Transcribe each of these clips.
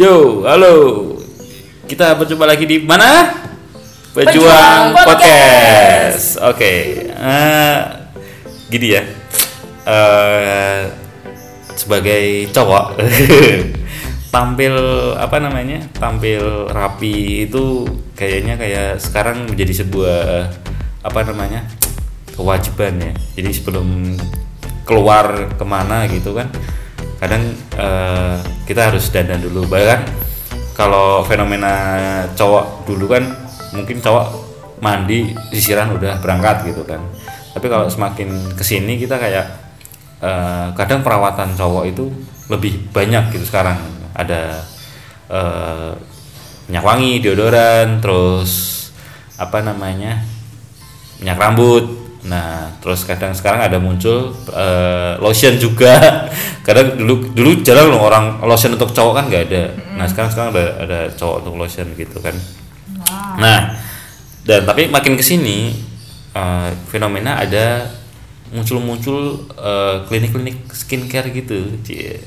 Yo, halo. Kita berjumpa lagi di mana? Pejuang Pejuang Podcast. Oke. eh, gini ya. Eh, sebagai cowok tampil apa namanya? Tampil rapi itu kayaknya kayak sekarang menjadi sebuah apa namanya? kewajiban ya. Jadi sebelum keluar ke mana gitu kan kadang eh, kita harus dandan dulu. Bahkan kalau fenomena cowok dulu kan mungkin cowok mandi sisiran udah berangkat gitu kan. Tapi kalau semakin ke sini kita kayak eh, kadang perawatan cowok itu lebih banyak gitu sekarang. Ada eh, minyak wangi deodoran terus apa namanya minyak rambut nah terus kadang sekarang ada muncul eh, lotion juga. Kadang dulu dulu jarang loh orang lotion untuk cowok kan nggak ada. Nah sekarang sekarang ada ada cowok untuk lotion gitu kan. Nah dan tapi makin ke sini eh, fenomena ada muncul-muncul eh, klinik-klinik skincare gitu Cie.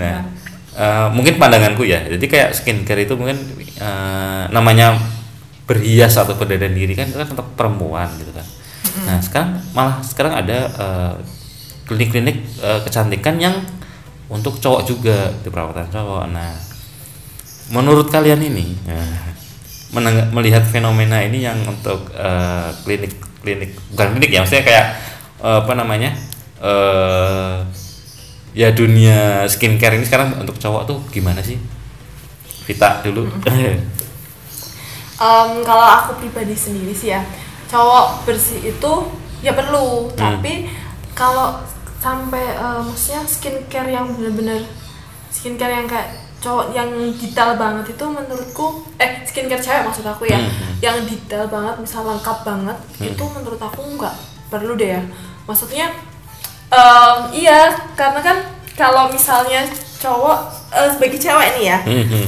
nah eh, mungkin pandanganku ya. Jadi kayak skincare itu mungkin eh, namanya berhias atau berdandan diri kan itu kan untuk perempuan gitu kan nah sekarang malah sekarang ada eh, klinik-klinik eh, kecantikan yang untuk cowok juga di perawatan cowok. Nah menurut kalian ini meneng- melihat fenomena ini yang untuk eh, klinik klinik bukan klinik ya maksudnya kayak eh, apa namanya eh ya dunia skincare ini sekarang untuk cowok tuh gimana sih? Vita dulu. Em, kalau aku pribadi sendiri sih ya cowok bersih itu ya perlu tapi kalau sampai eh, maksudnya skincare yang bener-bener skincare yang kayak cowok yang detail banget itu menurutku eh skincare cewek maksud aku ya Hmm. yang detail banget misal lengkap banget itu menurut aku nggak perlu deh ya maksudnya em, iya karena kan kalau misalnya cowok eh, sebagai cewek nih ya Mhm.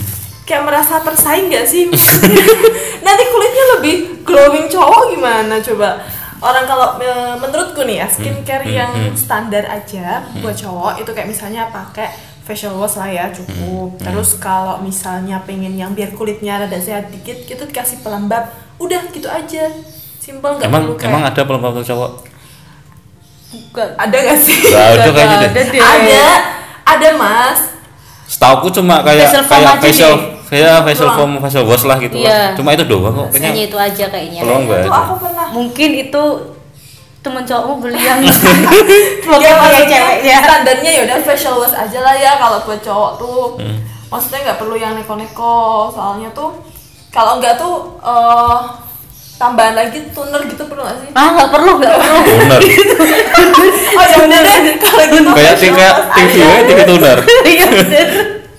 Kayak merasa tersaing gak sih? Nanti kulitnya lebih glowing cowok gimana coba? Orang kalau e, menurutku nih ya skincare Hmm, yang hmm, hmm. standar aja buat cowok itu kayak misalnya pakai facial wash lah ya cukup. Terus kalau misalnya pengen yang biar kulitnya rada sehat dikit gitu dikasih pelembab udah gitu aja. Simple nggak emang perlu kayak emang ada pelembab untuk cowok? Nggak- ada gak sih? Nggak ada kayaknya deh. ada deh. ada. Ada mas. Setauku cuma kayak Facial kayak facial. Kayak facial Doang. foam facial wash lah gitu Iya. lah. Cuma itu doang kok Hanya kayaknya. itu aja kayaknya. Itu ada. aku pernah Mungkin itu temen cowokmu beli yang ya yang maksudnya ceweknya. standarnya ya udah facial wash aja lah ya kalau buat cowok tuh Hmm. maksudnya nggak perlu yang neko-neko soalnya tuh kalau nggak tuh eh tambahan lagi toner gitu perlu nggak sih Ah nggak perlu nggak perlu. Toner. oh ya deh kalau gitu kayak facial TV ya, TV toner. Iya.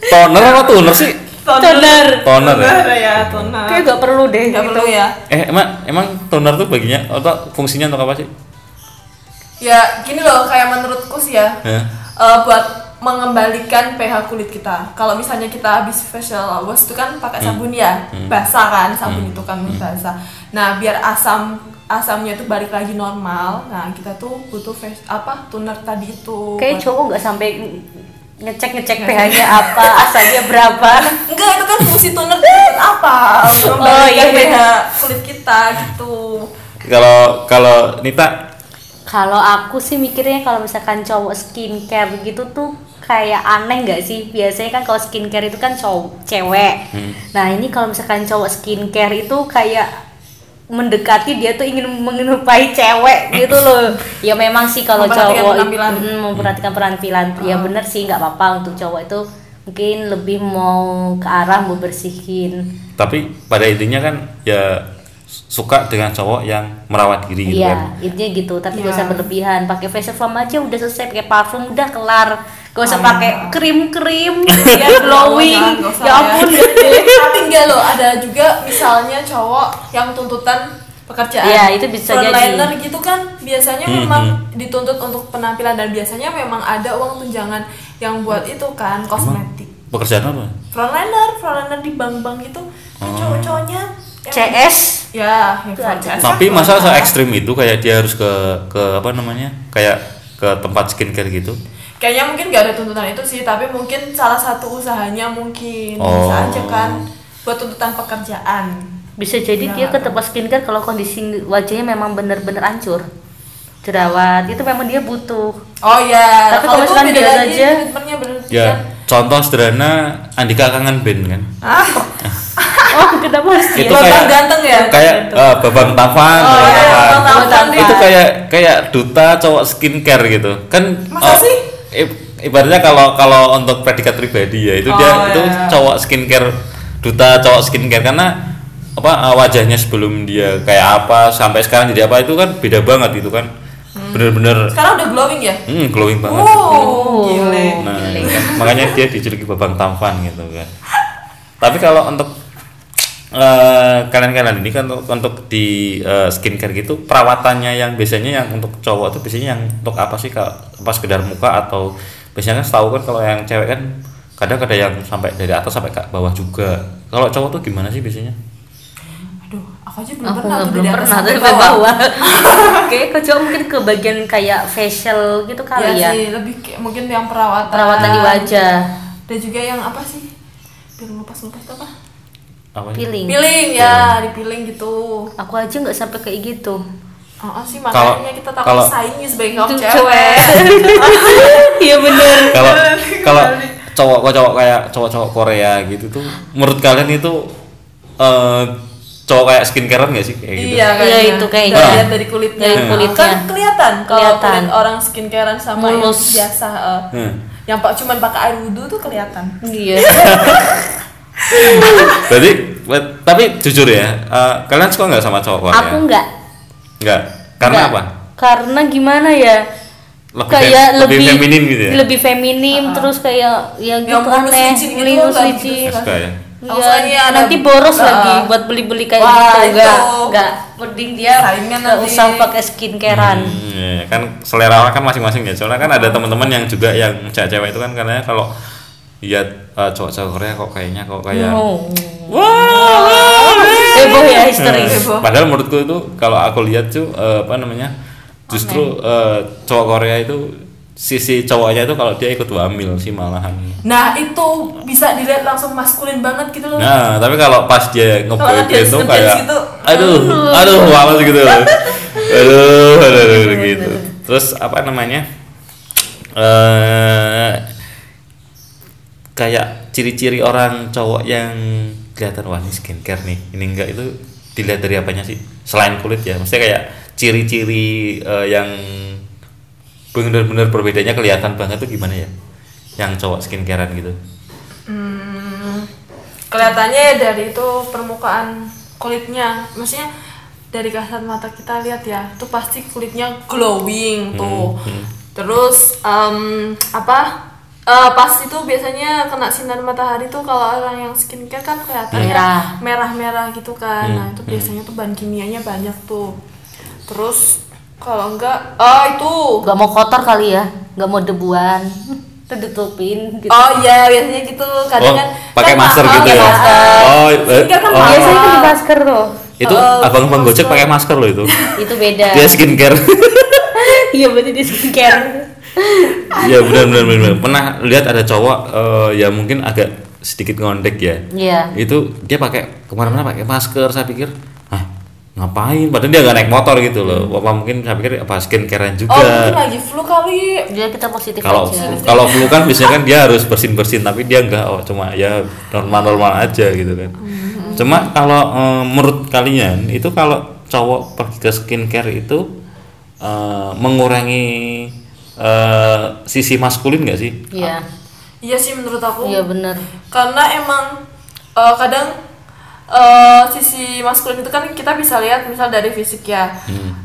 Toner apa toner sih? Toner. Toner ya. toner ya toner Kayak nggak perlu deh. nggak gitu. perlu ya Eh emang emang toner tuh baginya atau fungsinya untuk apa sih? ya gini loh kayak menurutku sih ya Ya. eh, buat mengembalikan pH kulit kita. Kalau misalnya kita habis facial wash itu kan pakai sabun ya, basah kan sabun itu kan basah. Nah biar asam asamnya itu balik lagi normal. Nah kita tuh butuh face, apa toner tadi itu. Kayak cowok nggak sampai ngecek ngecek pH-nya apa, asalnya berapa. Enggak itu kan fungsi toner apa? Mengembalikan iya. pH kulit kita gitu. Kalau kalau Nita Kalau aku sih mikirnya kalau misalkan cowok skincare gitu tuh kayak aneh nggak sih? Biasanya kan kalau skincare itu kan cowok cewek. Hmm. Nah ini kalau misalkan cowok skincare itu kayak mendekati dia tuh ingin menyerupai cewek gitu loh. Ya memang sih kalau cowok penampilan. Mm, memperhatikan penampilan. Ya bener sih nggak apa-apa untuk cowok itu mungkin lebih mau ke arah mau bersihin. tapi pada intinya kan ya suka dengan cowok yang merawat diri gitu kan. Iya, intinya gitu. Tapi gak Iya. usah berlebihan. Pakai facial foam aja udah selesai. Pakai parfum udah kelar. Gak usah Ah. pakai krim-krim biar glowing. Jangan, nggak usah Ya ampun. Tapi enggak loh, ada juga misalnya cowok yang tuntutan pekerjaan. Iya, itu bisa jadi. Frontliner gitu kan biasanya Hmm, memang dituntut untuk penampilan dan biasanya memang ada uang tunjangan yang buat itu kan kosmetik. Pekerjaan apa? Frontliner, frontliner di bank-bank gitu. Oh. cowok-cowoknya yang- CS. Ya, ada. front- Tapi masa se ekstrim itu kayak dia harus ke ke apa namanya? Kayak ke tempat skincare gitu. Kayaknya mungkin gak ada tuntutan itu sih tapi mungkin salah satu usahanya mungkin Oh. bisa aja kan buat tuntutan pekerjaan bisa jadi Ya, dia ke tempat skincare kalau kondisi wajahnya memang bener-bener hancur jerawat itu memang dia butuh oh ya Tapi kalau misalkan lagi, aja, Ya, kan. contoh sederhana Andika kangen band kan. ah oh kenapa harus dia Itu kayak ganteng ya kayak eh, Babang Tavan, oh Babang iya nih. itu kayak kayak duta cowok skincare gitu kan Masa sih? Ibaratnya kalau kalau untuk predikat pribadi ya itu dia Oh, itu iya. cowok skincare duta cowok skincare karena apa uh, wajahnya sebelum dia kayak apa sampai sekarang jadi apa itu kan beda banget gitu kan. Bener-bener sekarang udah glowing ya? Hmm, glowing banget. Oh gile. Nah makanya dia dijuluki babang tampan gitu kan. Tapi kalau untuk eh, kalian-kalian ini kan untuk, untuk di eh, skincare gitu perawatannya yang biasanya yang untuk cowok tuh biasanya yang untuk apa sih kalau pas sekedar muka atau biasanya kan setahu kan kalau yang cewek kan kadang ada yang sampai dari atas sampai ke bawah juga. Kalau cowok tuh gimana sih biasanya? Aduh aku aja belum aku pernah belum dari atas pernah sampai dari bawah. Oke kecuali mungkin ke bagian kayak facial gitu kali ya, ya, sih lebih kayak mungkin yang perawatan perawatan di wajah. Dan juga yang apa sih? Biar ngepas ngepas apa apa sih? peeling peeling ya dipiling gitu aku aja nggak sampai kayak gitu Oh, oh sih makanya kita takut kalau- saingi sebagai kaum cewek. iya bener kalau kalau cowok cowok kayak cowok-cowok Korea gitu tuh menurut kalian itu eh cowok kayak skincarean nggak sih kayak gitu Iya. Iya, itu kayaknya. Dari, lihat dari kulitnya. Dari kulitnya. Kan kelihatan kalau Kelihatan. kulit orang skincarean sama yang Mulus. biasa eh, Hmm. yang pak cuman pakai air wudhu tuh kelihatan. iya Berarti buat- tapi jujur ya, eh, kalian suka nggak sama cowok Korea? aku nggak Nggak. Karena nggak. apa? karena gimana ya Lebih kayak fem- lebih lebih feminin gitu ya? lebih feminim terus kayak ya gitu Yang aneh licin gitu, gitu. Suka ya? Iya, nanti boros Nggak. lagi buat beli-beli kayak Wah, gitu itu. enggak enggak mending dia Saingan nggak nanti. usah pakai skincarean Hmm, iya, kan selera orang kan masing-masing ya. Soalnya kan ada teman-teman yang juga yang cewek-cewek itu kan katanya kalau lihat eh, cowok-cowok Korea kok kayaknya kok kayak Oh. wah, heboh ya Heboh. Padahal menurutku itu kalau aku lihat tuh eh, apa namanya justru eh, cowok Korea itu sisi cowoknya itu kalau dia ikut wamil sih malahan. Nah itu bisa dilihat langsung maskulin banget gitu loh. Nah tapi kalau pas dia Kalau ngeboy dia itu ngedance kayak gitu, aduh aduh males gitu loh. aduh aduh, aduh, gitu. Terus apa namanya eh kayak ciri-ciri orang cowok yang kelihatan wah ini skincare nih ini enggak itu dilihat dari apanya sih selain kulit ya maksudnya kayak ciri-ciri eh, yang benar-benar berbedanya kelihatan banget tuh gimana ya yang cowok skincarean gitu Hmm, kelihatannya ya dari itu permukaan kulitnya, maksudnya dari kasat mata kita lihat ya, itu pasti kulitnya glowing tuh. hmm. Terus em, apa? Eh, pas itu biasanya kena sinar matahari tuh kalau orang yang skincare kan kelihatan Merah. merah-merah gitu kan. Hmm, Nah itu biasanya tuh bahan kimianya banyak tuh. Terus kalau enggak, oh itu nggak mau kotor kali ya nggak mau debuan ditutupin gitu Oh iya biasanya gitu kadang Oh, kan pakai kan, masker oh, gitu iya, ya? masker. Oh, eh, Skincare kan oh. pakai biasanya kan di masker. tuh itu Oh, abang-abang gojek pakai masker loh itu itu beda dia skincare iya berarti di skincare ya benar benar benar pernah lihat ada cowok eh, ya mungkin agak sedikit ngondek ya. Iya. Itu dia pakai ke mana-mana pakai masker saya pikir ah ngapain? Padahal dia nggak naik motor gitu loh. Apa mungkin saya pikir apa skincarean Oh mungkin juga lagi flu kali. Dia kita positif kalau aja. kalau flu kan biasanya kan dia harus bersin bersin tapi dia enggak oh cuma ya normal normal aja gitu kan. Cuma kalau eh, menurut kalian itu kalau cowok pergi ke skincare itu eh, mengurangi eh, sisi maskulin nggak sih? Iya. Iya sih menurut aku. Iya bener Karena emang eh, kadang eh, sisi maskulin itu kan kita bisa lihat misal dari fisik ya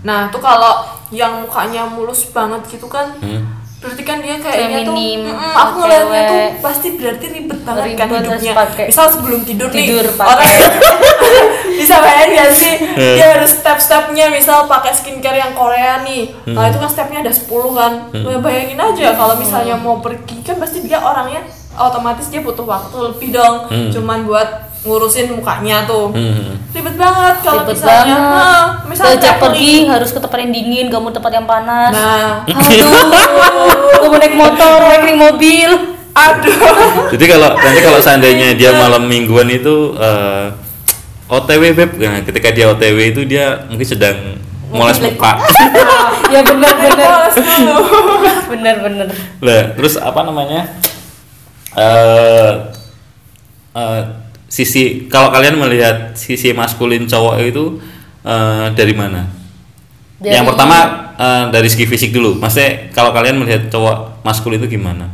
Nah tuh kalau yang mukanya mulus banget gitu kan Hmm. Berarti kan dia kayaknya tuh Feminim, mm, Aku ngeliatnya tuh pasti berarti ribet banget kan Ribet, harus hidupnya. pakai- Misal sebelum tidur, Tidur nih pakai. orang bisa bayangin gak sih? Dia harus step-stepnya misal pakai skincare yang Korea nih. Nah itu kan stepnya ada 10 kan. Nah, bayangin aja kalau misalnya mau pergi kan pasti dia orangnya otomatis dia butuh waktu lebih dong. Cuman buat ngurusin mukanya tuh Hmm. ribet banget kalau Ribet misalnya banget. nah, misalnya Diajak pergi harus ke tempat yang dingin, gak mau tempat yang panas. nah Aduh, mau naik motor, naik mobil. aduh Jadi kalau nanti kalau seandainya dia malam mingguan itu eh, OTW beb, nah, ketika dia OTW itu dia mungkin sedang moles muka. ya Males dulu. bener bener. Lah, terus apa namanya? eh eh, sisi kalau kalian melihat sisi maskulin cowok itu eh, dari mana? Dari- Yang pertama eh, dari segi fisik dulu. Maksudnya kalau kalian melihat cowok maskulin itu gimana?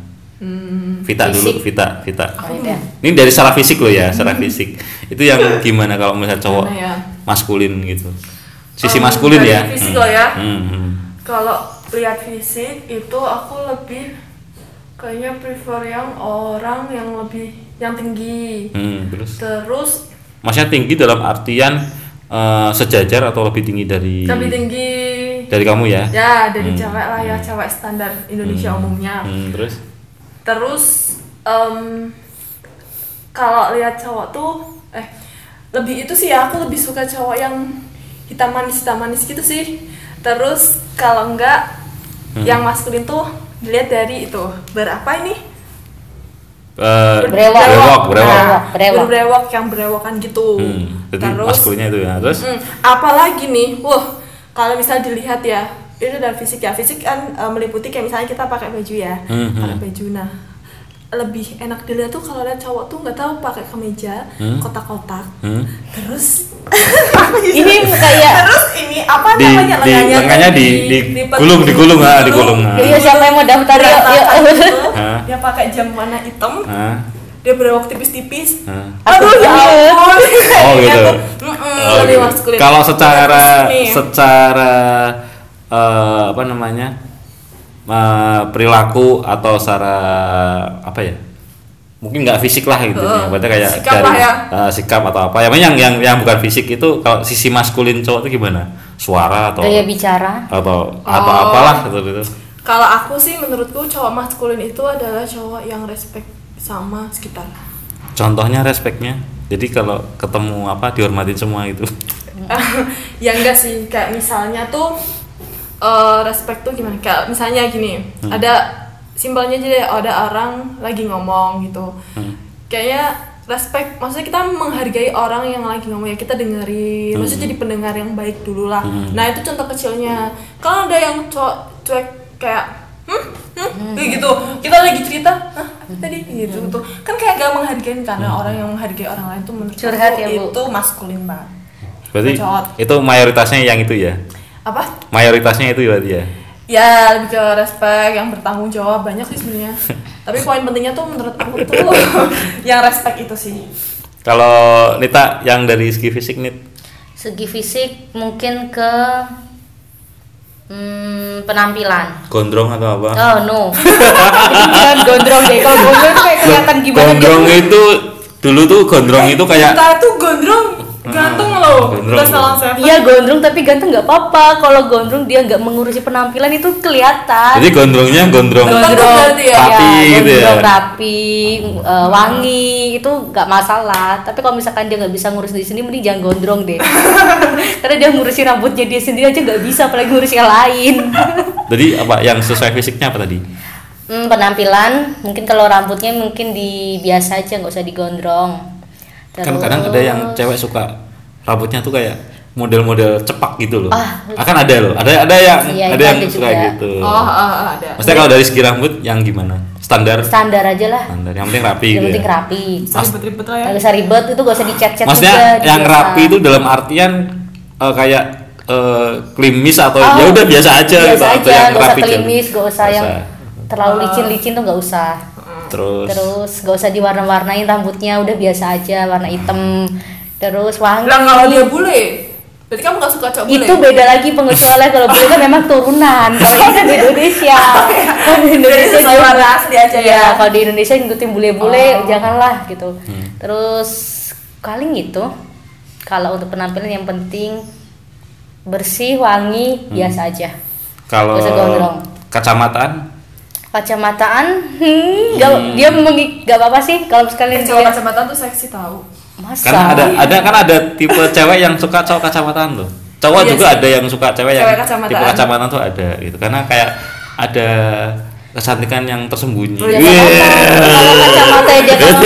Vita dulu, fisik. Vita, Vita. Oh. Ini dari secara fisik loh ya, secara fisik. Itu yang gimana kalau misalnya cowok ya? maskulin gitu. Sisi Um, maskulin ya. fisik loh ya. Hmm, hmm. kalau lihat fisik itu aku lebih kayaknya prefer yang orang yang lebih yang tinggi. Hmm, terus? Terus Maksudnya tinggi dalam artian eh, sejajar atau lebih tinggi dari lebih tinggi. dari kamu ya? ya dari Hmm. cewek lah ya cewek standar Indonesia umumnya. Hmm, terus? Terus em, kalau lihat cowok tuh eh lebih itu sih ya aku lebih suka cowok yang hitam manis hitam manis gitu sih. Terus kalau enggak Hmm. yang maskulin tuh dilihat dari itu berapa ini eh, Brewok. brewok, brewok. Brewok, brewok. berbrewok yang berewokan gitu Hmm, jadi terus maskulinnya itu ya. Terus mm, apalagi nih wah kalau misal dilihat ya itu dari fisik ya fisik kan eh, meliputi kayak misalnya kita pakai baju ya Hmm, pakai hmm. baju nah lebih enak dilihat tuh kalau lihat cowok tuh nggak tahu pakai kemeja Hmm. kotak-kotak hmm, terus Ini kayak terus ini apa di, namanya di lengannya di, di, gulung digulung ah digulung ah. Iya siapa yang mau daftar yuk, yuk. Hah? dia pakai jam warna hitam Ah, dia berewok tipis-tipis aduh ya Iya. ampun Oh gitu. Oh, lebih gitu. maskulin Kalau secara secara eh, apa namanya perilaku atau secara apa ya? Mungkin nggak fisik lah gitu ya. Heeh. Berarti kayak Sikap dari ya. eh, sikap atau apa. Yang yang yang yang bukan fisik itu kalau sisi maskulin cowok itu gimana? Suara atau Gaya bicara. atau atau Oh. apalah gitu gitu. Kalau aku sih menurutku cowok maskulin itu adalah cowok yang respect sama sekitar. Contohnya respeknya. Jadi kalau ketemu apa dihormatin semua itu. ya enggak sih, kayak misalnya tuh eh, respect tuh gimana? Kayak misalnya gini, ada simpelnya aja deh, ada orang lagi ngomong gitu. Hmm. Kayaknya respect, maksudnya kita menghargai orang yang lagi ngomong ya kita dengerin, maksudnya jadi pendengar yang baik dulu lah. Hmm. Nah itu contoh kecilnya. Kalau ada yang cuek kayak hmm, hmm, kayak gitu kita lagi cerita Hah, tadi gitu tuh kan kayak gak menghargai karena orang yang menghargai orang lain tuh menurut Curhat aku ya, Bu. itu maskulin banget Berarti itu mayoritasnya yang itu ya. Apa Mayoritasnya itu berarti ya. ya lebih ke respect yang bertanggung jawab banyak sih sebenarnya tapi poin pentingnya tuh menurut aku tuh yang respect itu sih Kalau Nita yang dari segi fisik nih Segi fisik mungkin ke hmm, penampilan. gondrong atau apa? Oh no. Jangan gondrong deh. Kalau gondrong kayak kelihatan gimana gondrong gitu. itu dulu tuh gondrong itu kayak kita tuh gondrong gantung gondrong salah Iya gondrong tapi ganteng nggak apa-apa. Kalau gondrong dia nggak mengurusi penampilan itu kelihatan. jadi gondrongnya gondrong Gondrong ya? rapi ya, gitu ya. gondrong rapi, eh, wangi itu nggak masalah. Tapi kalau misalkan dia nggak bisa ngurus di sini, mending jangan gondrong deh. Karena dia ngurusin rambutnya dia sendiri aja nggak bisa, apalagi ngurus yang lain. Jadi apa yang sesuai fisiknya apa tadi? Hmm, penampilan mungkin kalau rambutnya mungkin di biasa aja nggak usah digondrong. Kan kadang ada yang cewek suka rambutnya tuh kayak model-model cepak gitu loh. Ah. Akan ada loh. Ada ada yang Iya, ada yang ada suka juga. gitu. oh ah, ah, ada Maksudnya kalau dari segi rambut yang gimana? Standar standar aja lah. standar. Yang penting rapi Yang gitu. penting ya. rapi. Mas- ribet-ribet lah ya Nggak usah ribet itu gak usah dicet-cet Maksudnya juga, yang biasa. rapi itu dalam artian eh, kayak eh, klimis atau Oh, ya udah biasa aja biasa gitu atau aja, yang gak usah rapi klimis, gak usah yang terlalu licin-licin tuh gak usah. Terus, Terus gak usah diwarna-warnain rambutnya, udah biasa aja warna hitam. Terus wangi. lah kalau dia bule berarti kamu gak suka cowok bule itu beda lagi pengecualian kalau bule kan memang turunan. Kalau ini kan di Indonesia. Kalau di Indonesia sesuai dia- warna asli aja Iya, ya. kalau di Indonesia ngikutin bule-bule Oh. janganlah gitu. Hmm. Terus paling gitu. Kalau untuk penampilan yang penting bersih, wangi, biasa aja. kalau kacamataan Kacamataan, hmm, nggak- dia mengi- nggak apa-apa sih kalau sekalian Eh, cowok dia kacamata tuh seksi tahu Masa? Karena ada ada kan ada tipe cewek yang suka cowok kacamataan loh. Cowok Iya juga sih. ada yang suka cewek yang Cewek kacamataan. tipe kacamataan tuh ada gitu. Karena kayak ada kecantikan yang tersembunyi. Ya, Iya. kalau kacamata dia kalau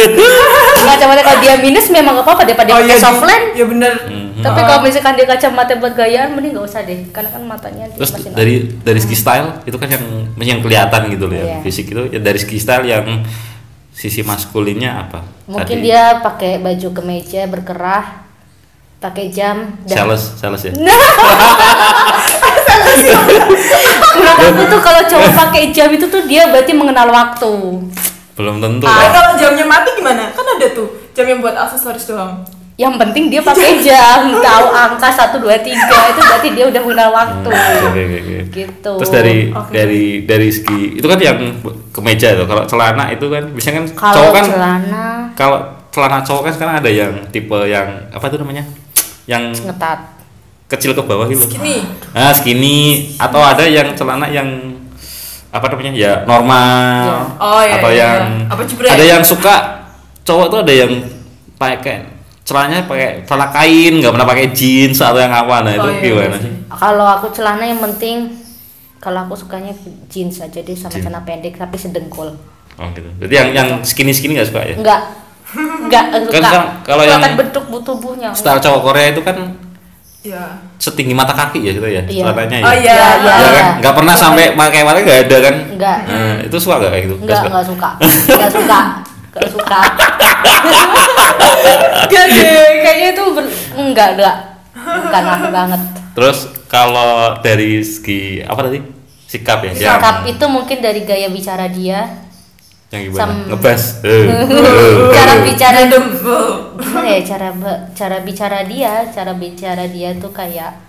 kacamata kalau dia minus memang gak apa-apa daripada Oh pakai iya, soft lens. ya bener. Mhm. Tapi kalau misalkan dia kacamata buat gayaan mending gak usah deh. Karena kan matanya Terus masih dari dari segi style itu kan yang yang kelihatan gitu loh ya. Iya. Fisik itu ya dari segi style yang sisi maskulinnya apa? mungkin Tadi dia pakai baju kemeja berkerah pakai jam dan sales sales ya. menurut aku tuh kalau cowok pakai jam itu tuh dia berarti mengenal waktu Belum tentu Nah, lah. kalau jamnya mati gimana? Kan ada tuh jam yang buat aksesoris doang. Yang penting dia pakai jam tahu angka satu dua tiga itu berarti dia udah mengenal waktu Hmm, oke, oke. gitu Terus dari Oke. dari dari segi itu kan yang kemeja tuh. Kalau celana itu kan biasanya kan kalau cowok kan celana kalau celana cowok kan sekarang ada yang tipe yang apa tuh namanya? Yang ngetat kecil ke bawah gitu. Gini. Nah, skinny atau ada yang celana yang apa namanya? Ya normal Ya. Oh, iya, atau iya, yang iya. Apa ada yang suka cowok tuh ada yang pakai celananya pakai celana kain, nggak pernah pakai jeans atau yang apa. Nah, itu Oh, iya, gimana iya. sih? kalau aku celana yang penting kalau aku sukanya jeans aja deh sama Jeans. celana pendek tapi sedengkul Oh gitu. Jadi yang yang skinny skinny nggak suka ya? enggak enggak suka sekarang kalau yang- bentuk tubuhnya Style cowok Korea itu kan Ya. setinggi mata kaki ya gitu ya Iya. celananya ya. Oh iya. Iya, iya. Ya kan? Nggak pernah sampai pakai mata nggak ada kan? enggak Nah, itu suka nggak kayak gitu? enggak suka. enggak suka enggak suka enggak suka Gak deh. kayaknya itu ber- enggak enggak bukan aku banget Terus kalau dari segi apa tadi? Sikap ya? Yang- sikap itu mungkin dari gaya bicara dia yang gimana? Sam- Ngebas. Eh, cara eh. bicara Random. gimana ya cara cara bicara dia cara bicara dia tuh kayak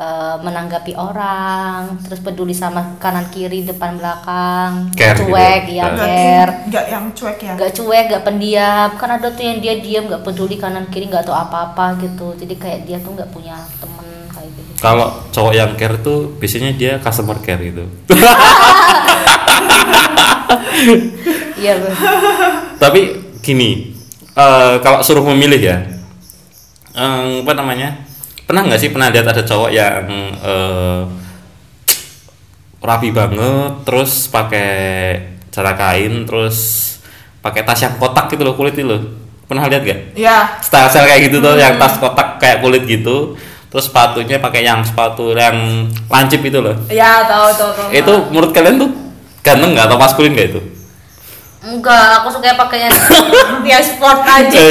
eh, menanggapi orang terus peduli sama kanan kiri depan belakang Care gitu cuek ya? ya Nah. care Gak yang cuek ya. nggak cuek nggak pendiam kan ada tuh yang dia diam nggak peduli kanan kiri nggak tahu apa apa gitu jadi kayak dia tuh nggak punya temen kayak gitu Kalau cowok yang care tuh biasanya dia customer care gitu. iya. Tapi gini, eh, kalau suruh memilih ya, eh, apa namanya? Pernah nggak sih pernah lihat ada cowok yang eh, rapi banget, terus pakai cara kain, terus pakai tas yang kotak gitu loh kulit itu loh. Pernah lihat gak? Ya. Style-style kayak gitu tuh, yang tas kotak kayak kulit gitu, terus sepatunya pakai yang sepatu yang lancip itu loh. Ya tahu tahu tahu. Itu menurut kalian tuh ganteng nggak atau maskulin nggak itu? Enggak aku suka pakai yang sport aja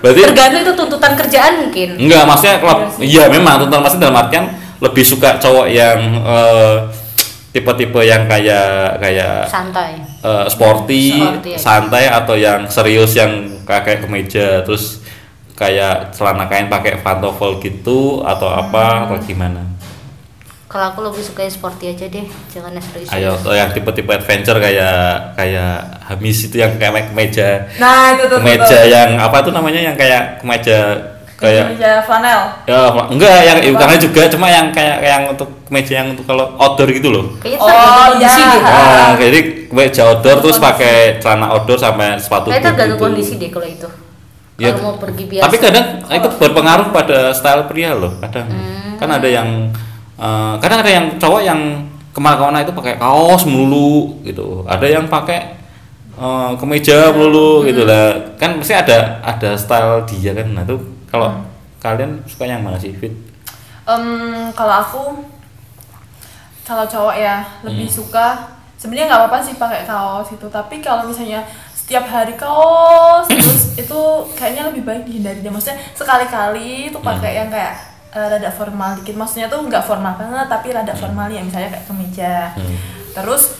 Berarti tergantung itu tuntutan kerjaan mungkin Enggak, maksudnya kalau iya memang tuntutan maksudnya dalam artian lebih suka cowok yang eh, tipe-tipe yang kayak kayak santai eh, sporty, Sporty, ya. santai atau yang serius yang kayak, kemeja terus kayak celana kain pakai pantofel gitu atau apa atau gimana? Kalau aku lebih suka yang sporty aja deh jangan yang serius Ayo, atau yang tipe-tipe adventure kayak kayak Hamis itu yang kayak kemeja Nah itu tuh. kemeja yang apa tuh namanya yang kayak kemeja kayak Kemeja flanel. Ya, enggak yang bukannya juga cuma yang kayak yang untuk meja yang untuk kalau outdoor gitu loh. kayaknya Oh, tergantung kondisi ya. deh Ah, jadi meja outdoor terus pakai celana outdoor sama sepatu kayaknya tergantung gitu. kondisi deh kalau itu Ya, kalau mau pergi biasa Tapi kadang itu berpengaruh pada style pria loh. Kadang kan ada yang eh, kadang ada yang cowok yang ke mana-mana itu pakai kaos melulu gitu. Ada yang pakai eh, kemeja melulu gitu lah. Kan pasti ada ada style dia kan. Nah, itu kalau kalian suka yang mana sih fit? Em, kalau aku kalau cowok ya lebih Hmm. suka sebenarnya nggak apa-apa sih pakai kaos itu tapi kalau misalnya setiap hari kaos terus itu kayaknya lebih baik dihindari deh maksudnya sekali-kali itu pakai Hmm. yang kayak eh, rada formal dikit. Maksudnya tuh nggak formal banget tapi rada formal ya misalnya kayak kemeja. Hmm. terus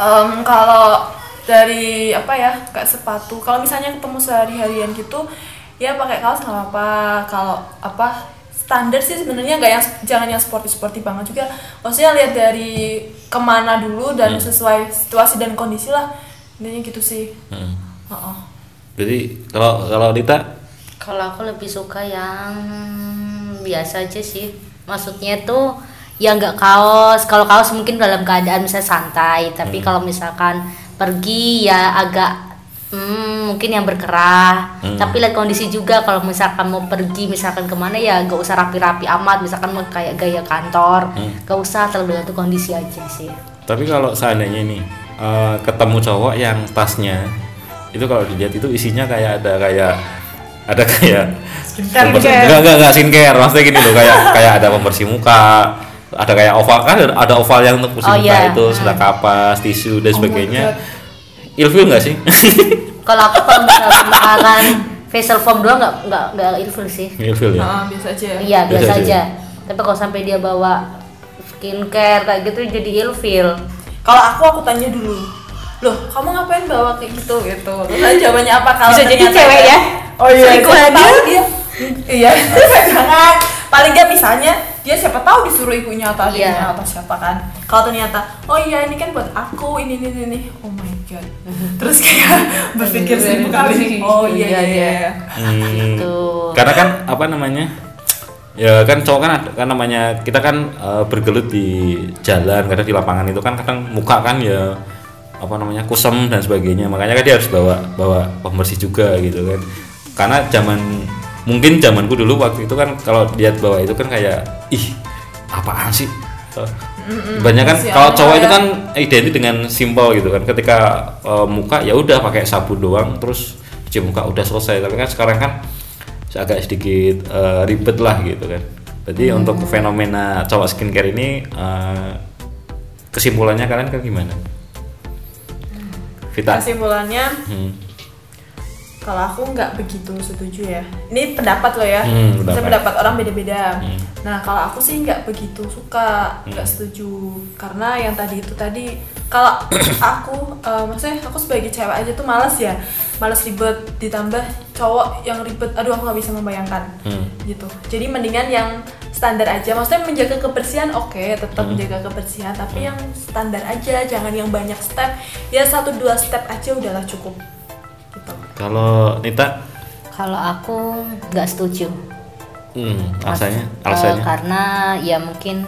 em, kalau dari apa ya kayak sepatu. Kalau misalnya ketemu sehari-harian gitu ya pakai kaos nggak apa-apa. Kalau apa standar sih sebenarnya nggak yang jangan yang sporty sporty banget juga. Maksudnya lihat dari ke mana dulu dan Hmm. sesuai situasi dan kondisi lah. Intinya gitu sih. Hmm. Heeh. Jadi kalau kalau Dita? Kalau aku lebih suka yang biasa aja sih maksudnya tuh ya nggak kaos kalau kaos mungkin dalam keadaan misalnya santai tapi kalau misalkan pergi ya agak Hmm, mungkin yang berkerah. Hmm. Tapi lihat kondisi juga kalau misalkan mau pergi misalkan ke mana ya gak usah rapi-rapi amat. Misalkan mau kayak gaya kantor, Hmm. gak usah terlalu gantung kondisi aja sih. Tapi kalau seandainya nih eh, ketemu cowok yang tasnya itu kalau dilihat itu isinya kayak ada kayak ada kayak Skincare. pembersih- enggak enggak enggak skincare maksudnya gini loh kayak kayak ada pembersih muka ada kayak oval kan ada- ada oval yang untuk bersih Oh, muka iya. itu sudah kapas tisu dan Oh sebagainya ilfil nggak sih Kalau aku kalau misalkan makan facial foam doang nggak nggak nggak ilfil sih. ilfil ya Nah, biasa aja ya. Iya Biasa biasa aja. aja. Tapi kalau sampai dia bawa skincare kayak gitu jadi ilfil. Kalau aku aku tanya dulu. Loh, kamu ngapain bawa kayak gitu gitu. Terus aja jawabannya apa kalau Bisa jadi cewek ya? Oh iya, siapa aja. tahu dia. Iya, jangan. Paling dia misalnya dia siapa tahu disuruh ibunya atau adiknya Iya. atau siapa kan. Kalau ternyata, oh iya ini kan buat aku ini ini ini. ini." Oh my god. Terus kayak berpikir seribu kali. Oh iya iya. iya. Hmm, Gitu. karena kan apa namanya ya kan cowok kan ada- kan namanya kita kan eh, bergelut di jalan kadang di lapangan itu kan kadang muka kan ya apa namanya kusem dan sebagainya. Makanya kan dia harus bawa bawa pembersih juga gitu kan. Karena zaman mungkin zamanku dulu waktu itu kan kalau lihat bawa itu kan kayak ih apaan sih? Banyak kan kalau cowok itu ya. kan identik dengan simpel gitu kan. Ketika eh, muka ya udah pakai sabun doang terus cuci muka udah selesai. Tapi kan sekarang kan agak sedikit eh, ribet lah gitu kan. Jadi Hmm. untuk fenomena cowok skincare ini eh, kesimpulannya kalian kan gimana Vita. Kesimpulannya Hmm. kalau aku nggak begitu setuju ya. Ini pendapat lo ya. Hmm, pendapat. pendapat orang beda-beda. Hmm. nah kalau aku sih nggak begitu suka nggak setuju. Karena yang tadi itu tadi kalau aku eh, maksudnya aku sebagai cewek aja tuh males ya. Males ribet ditambah cowok yang ribet. Aduh aku nggak bisa membayangkan. Hmm. gitu. Jadi mendingan yang standar aja. Maksudnya menjaga kebersihan oke tetap menjaga kebersihan tapi yang standar aja jangan yang banyak step. Ya satu dua step aja udahlah cukup. Gitu. Kalau Nita? Kalau aku nggak setuju. hmm, alasannya? Eh, alasannya? karena ya mungkin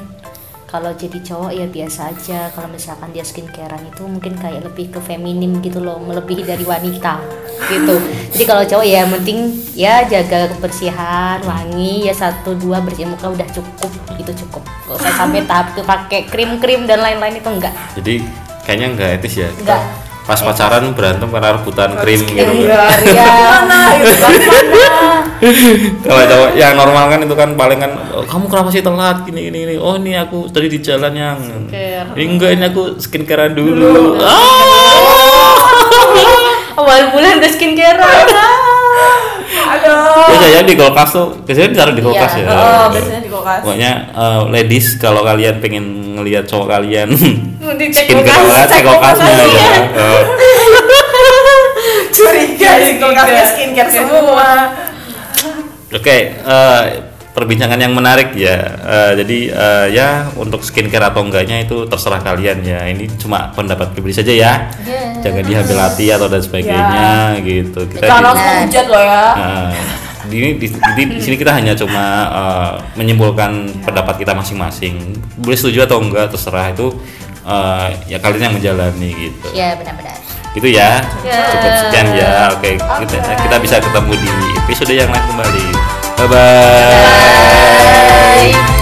kalau jadi cowok ya biasa aja. Kalau misalkan dia skincarean itu mungkin kayak lebih ke feminim gitu loh, melebihi dari wanita gitu. Jadi kalau cowok ya penting ya jaga kebersihan, wangi ya satu dua bersih muka udah cukup itu cukup. Gak usah sampai tahap tuh pakai krim-krim dan lain-lain itu enggak. jadi kayaknya nggak etis ya Enggak. pas pacaran berantem karena rebutan krim gitu kan. Iya, iya. mana gitu kan kalau cowok yang normal kan itu kan paling kan "Oh, kamu kenapa sih telat? Gini gini, gini. oh ini aku tadi di jalan yang Skincare. ini enggak ini aku skincarean dulu. Ah! Awal bulan udah skincarean. aduh. Biasanya di kulkas tuh biasanya ditaruh di kulkas Iya. ya. Oh biasanya di kulkas. Pokoknya eh, ladies kalau kalian pengen ngelihat cowok kalian kulkas, banget cek cek kulkasnya kulkas, ya. Eh, curiga di kulkasnya skincare semua Oke, eh, perbincangan yang menarik ya. Eh, jadi eh, ya untuk skincare atau enggaknya itu terserah kalian ya. Ini cuma pendapat pribadi saja ya. Iya. Jangan diambil hati atau dan sebagainya gitu. Kita jangan di- langsung hujat loh ya Nah, di, di, di, di sini kita hanya cuma eh, menyimpulkan pendapat kita masing-masing. Boleh setuju atau enggak terserah itu eh, ya kalian yang menjalani gitu. Iya benar-benar. Itu ya. Yeah. Cukup sekian ya. Oke, okay. okay. kita, kita bisa ketemu di episode yang lain kembali. Bye. bye, -bye.